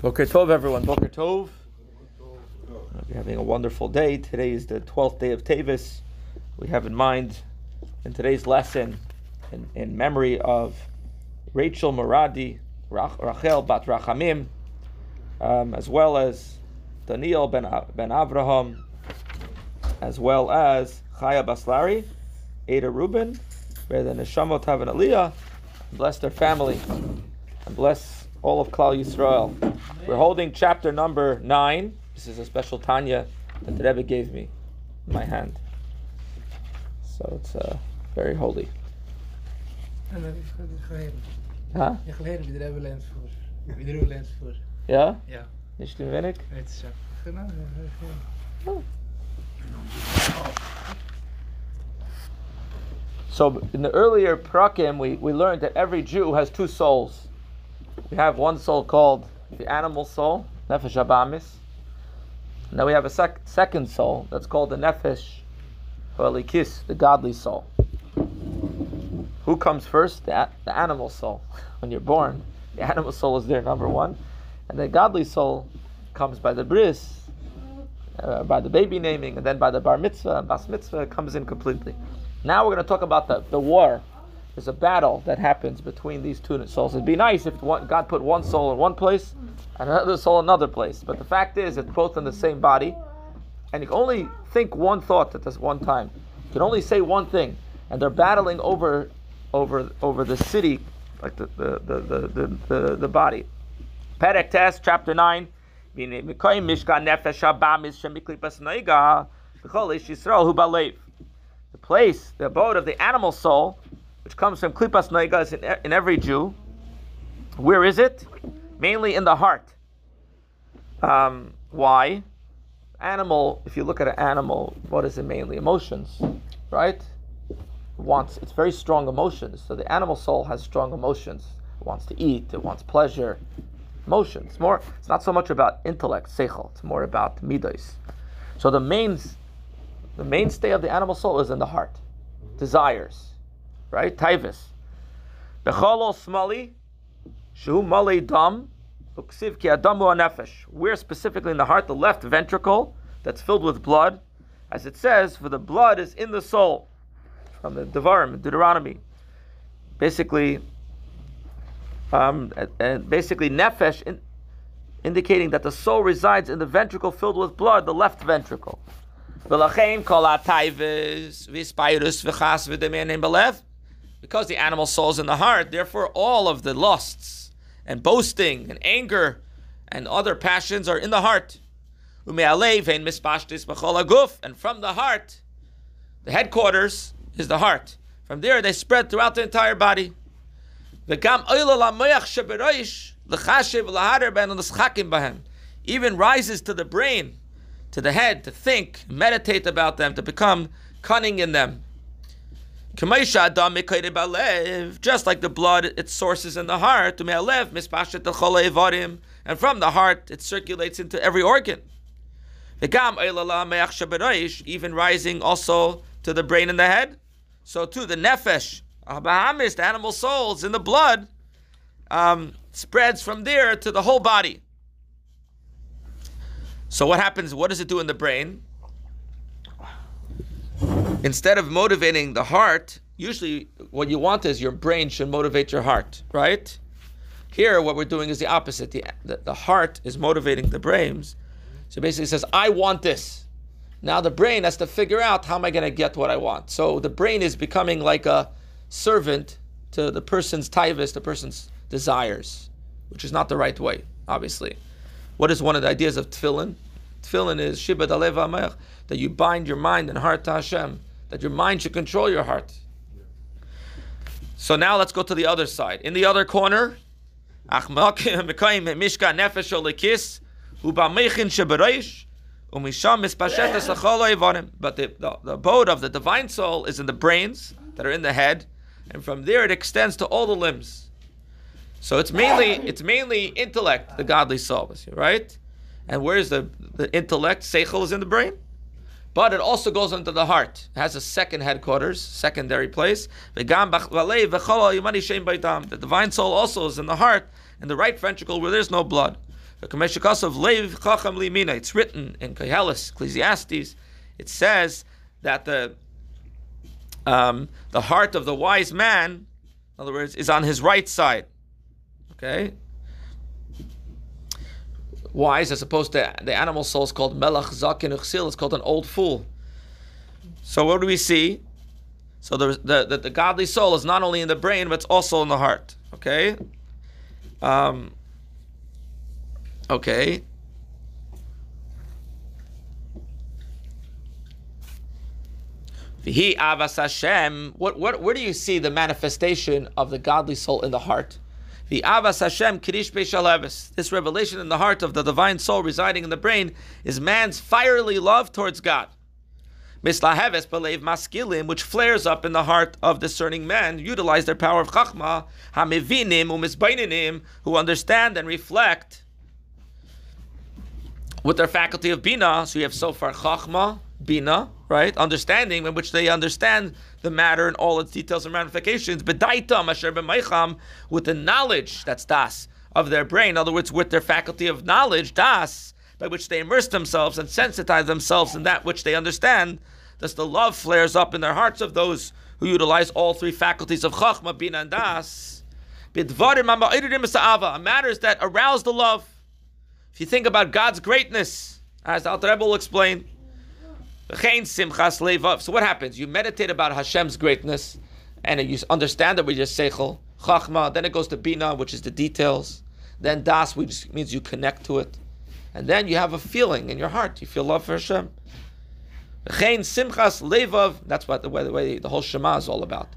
Boker Tov, everyone. Boker Tov. Hope you're having a wonderful day. Today is the 12th day of Tavis. We have in mind in today's lesson, in, in memory of Rachel Moradi, Rach, Rachel Bat Rachamim, um, as well as Daniel ben, ben Avraham, as well as Chaya Baslari, Ada Rubin, where the Neshamot have an Aliyah, bless their family, and bless all of Klal Yisrael. We're holding chapter number nine. This is a special Tanya that the Rebbe gave me in my hand. So it's uh, very holy. En dat is goed gegeven. Huh? Ja, geleden wie hebben lens voor. Wie ook lens voor. Ja? Ja, Nicht too wenig? het is zo. Genau, ja, ja, ja. So in the earlier prakim, we, we learned that every Jew has two souls. We have one soul called the animal soul, nefesh abamis. Then we have a sec- second soul that's called the nefesh halikis, the godly soul. Who comes first? The, a- the animal soul. When you're born, the animal soul is there, number one. And the godly soul comes by the bris, uh, by the baby naming, and then by the bar mitzvah, bas mitzvah comes in completely. Now we're going to talk about the, the war. There's a battle that happens between these two souls. It'd be nice if one, God put one soul in one place and another soul in another place. But the fact is, it's both in the same body, and you can only think one thought at this one time. You can only say one thing, and they're battling over, over, over the city, like the the the the the, the, body. Perek Tes, chapter nine. The place, the abode of the animal soul, which comes from Klipas Noiga, is in, in every Jew. Where is it? Mainly in the heart. Um, why? Animal, if you look at an animal, what is it mainly? Emotions, right? wants it's very strong emotions. So the animal soul has strong emotions. It wants to eat, it wants pleasure. Emotions. More it's not so much about intellect, seichel, it's more about midos. So the main the mainstay of the animal soul is in the heart. Desires. Right? Taivus. Becholo smali, shu mali dam, uksiv ki adamu anefesh. Where specifically in the heart, the left ventricle that's filled with blood, as it says, for the blood is in the soul from the Devarim, Deuteronomy. Basically, um, and- basically nefesh, in, indicating that the soul resides in the ventricle filled with blood, the left ventricle. V'chas. Because the animal soul is in the heart, therefore all of the lusts and boasting and anger and other passions are in the heart. And from the heart, the headquarters is the heart. From there, they spread throughout the entire body. Even rises to the brain, to the head, to think, meditate about them, to become cunning in them. Just like the blood, its sources in the heart. And from the heart, it circulates into every organ. Even rising also to the brain and the head. So too, the nefesh, the animal souls in the blood, um, spreads from there to the whole body. So what happens? What does it do in the brain? Instead of motivating the heart, usually what you want is your brain should motivate your heart, right? Here, what we're doing is the opposite. The, the, the heart is motivating the brains. So basically, it says, I want this. Now the brain has to figure out how am I going to get what I want. So the brain is becoming like a servant to the person's taivas, the person's desires, which is not the right way, obviously. What is one of the ideas of tefillin? Tefillin is shibad alev amech, that you bind your mind and heart to Hashem, that your mind should control your heart. So now let's go to the other side. In the other corner. But the, the, the abode of the divine soul is in the brains that are in the head, and from there it extends to all the limbs. So it's mainly it's mainly intellect, the godly soul, right? And where's the, the intellect? Seichel is in the brain. But it also goes into the heart. It has a second headquarters, secondary place. The divine soul also is in the heart, in the right ventricle where there's no blood. It's written in Koheles, Ecclesiastes. It says that the um, the heart of the wise man, in other words, is on his right side. Okay, wise as opposed to the animal soul is called melach zakin uchsil. It's called an old fool. So what do we see? So the, the, the, godly soul is not only in the brain, but it's also in the heart. Okay? Um, okay. What, what, where do you see the manifestation of the godly soul in the heart? The avas Hashem kirish beishalevis. This revelation in the heart of the divine soul residing in the brain is man's fiery love towards God. Mislaheves believe maskilim, which flares up in the heart of discerning men, utilize their power of chachma, hamivinim umisbaininim, who understand and reflect with their faculty of bina. So you have so far chachma, bina, right? Understanding in which they understand the matter and all its details and ramifications. Bedaitam asher b'meicham, with the knowledge, that's das, of their brain. In other words, with their faculty of knowledge, das, by which they immerse themselves and sensitize themselves in that which they understand, thus the love flares up in their hearts of those who utilize all three faculties of Chachma, Bina, and Das. Matters that arouse the love. If you think about God's greatness, as Alter Rebbe will explain, so what happens? You meditate about Hashem's greatness, and you understand that with your seichel, chachma. Then it goes to bina, which is the details. Then das, which means you connect to it. And then you have a feeling in your heart. You feel love for Hashem. simchas levav. That's what the way the whole Shema is all about.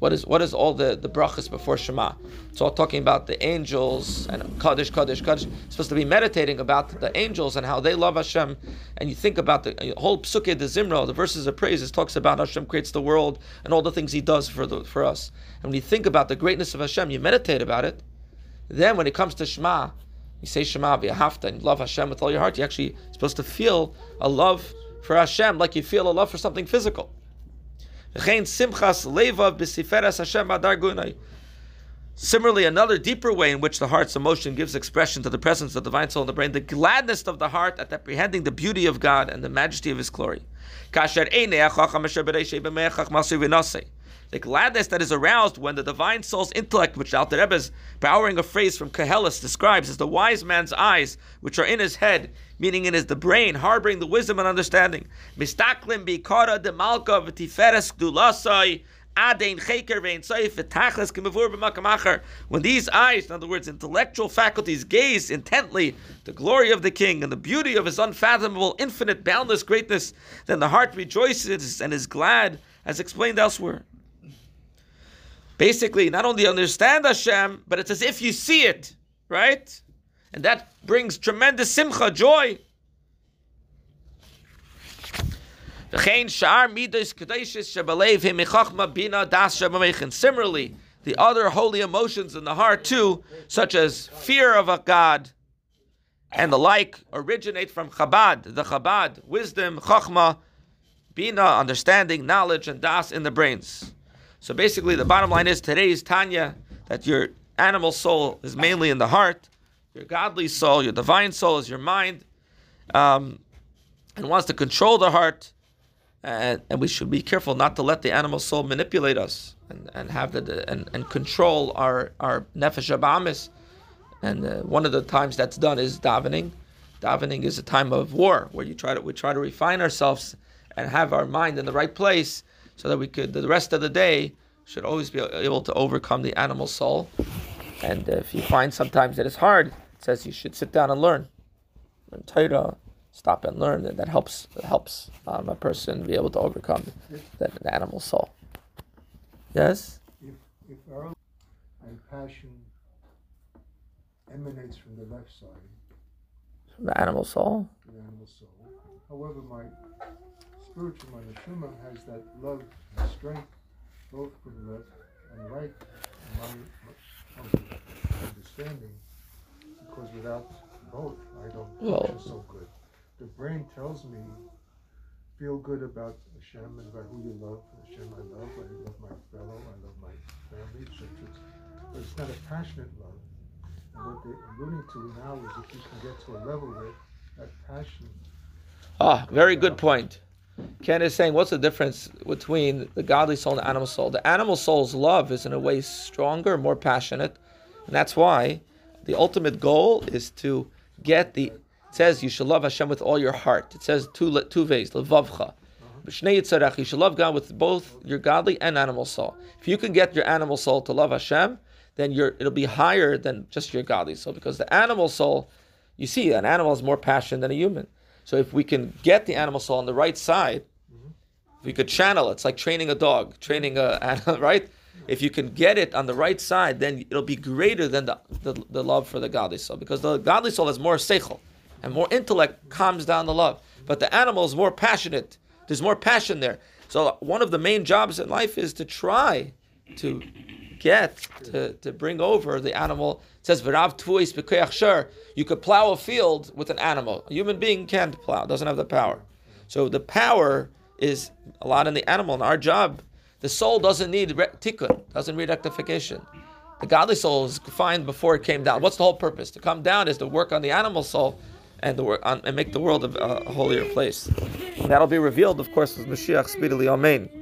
What is what is all the, the brachas before Shema? It's all talking about the angels and Kaddish, Kaddish, Kaddish. Supposed to be meditating about the angels and how they love Hashem. And you think about the whole Pesukei de Zimra, the verses of praise, it talks about Hashem creates the world and all the things He does for the, for us. And when you think about the greatness of Hashem, you meditate about it. Then when it comes to Shema, you say Shema v'yahavta and love Hashem with all your heart. You're actually supposed to feel a love for Hashem like you feel a love for something physical. Similarly, another deeper way in which the heart's emotion gives expression to the presence of the divine soul in the brain, the gladness of the heart at apprehending the beauty of God and the majesty of His glory the gladness that is aroused when the divine soul's intellect, which Alter is borrowing a phrase from Koheles, describes as the wise man's eyes, which are in his head, meaning in his the brain, harboring the wisdom and understanding. Mistaklim bikara de malka. When these eyes, in other words, intellectual faculties, gaze intently the glory of the King and the beauty of His unfathomable, infinite, boundless greatness, then the heart rejoices and is glad, as explained elsewhere basically not only understand Hashem, but it's as if you see it, right? And that brings tremendous simcha, joy. Similarly, the other holy emotions in the heart too, such as fear of a God and the like, originate from Chabad, the Chabad, wisdom, Chachma, Bina, understanding, knowledge, and Das in the brains. So basically, the bottom line is today's Tanya that your animal soul is mainly in the heart, your godly soul, your divine soul is your mind, um, and wants to control the heart. And, and we should be careful not to let the animal soul manipulate us and, and have the and, and control our our nefesh abamis. And uh, one of the times that's done is davening. Davening is a time of war where you try to we try to refine ourselves and have our mind in the right place so that we could the rest of the day should always be able to overcome the animal soul. And if you find sometimes that it's hard, it says you should sit down and learn. Learn Torah, stop and learn, and that helps helps um, a person be able to overcome the, the animal soul. Yes. If if our passion emanates from the left side, from the animal soul. The animal soul. However, my spiritual mind, Shuma has that love and strength, both for the left and right mind understanding, because without both, I don't well, so good. The brain tells me, feel good about Hashem and about who you love. Hashem, I love. I love my fellow. I love my family, etc. But it's not a passionate love. And what they're alluding to now is if you can get to a level where that passion. Ah, very good point. Ken is saying, what's the difference between the godly soul and the animal soul? The animal soul's love is in a way stronger, more passionate, and that's why the ultimate goal is to get the. It says you should love Hashem with all your heart. It says two two ways, levavcha. You should love God with both your godly and animal soul. If you can get your animal soul to love Hashem, then you're it'll be higher than just your godly soul. Because the animal soul, you see, an animal is more passionate than a human. So if we can get the animal soul on the right side, if we could channel it, it's like training a dog, training a animal, right. If you can get it on the right side, then it'll be greater than the, the, the love for the godly soul, because the godly soul has more seichel and more intellect calms down the love. But the animal is more passionate. There's more passion there. So one of the main jobs in life is to try to get to, to bring over the animal. It says shur. You could plow a field with an animal. A human being can't plow; doesn't have the power. So the power is a lot in the animal. And our job, the soul doesn't need tikkun, doesn't need rectification. The godly soul is fine before it came down. What's the whole purpose? To come down is to work on the animal soul and to work on, and make the world a, a holier place. And that'll be revealed, of course, with Mashiach speedily. Amen.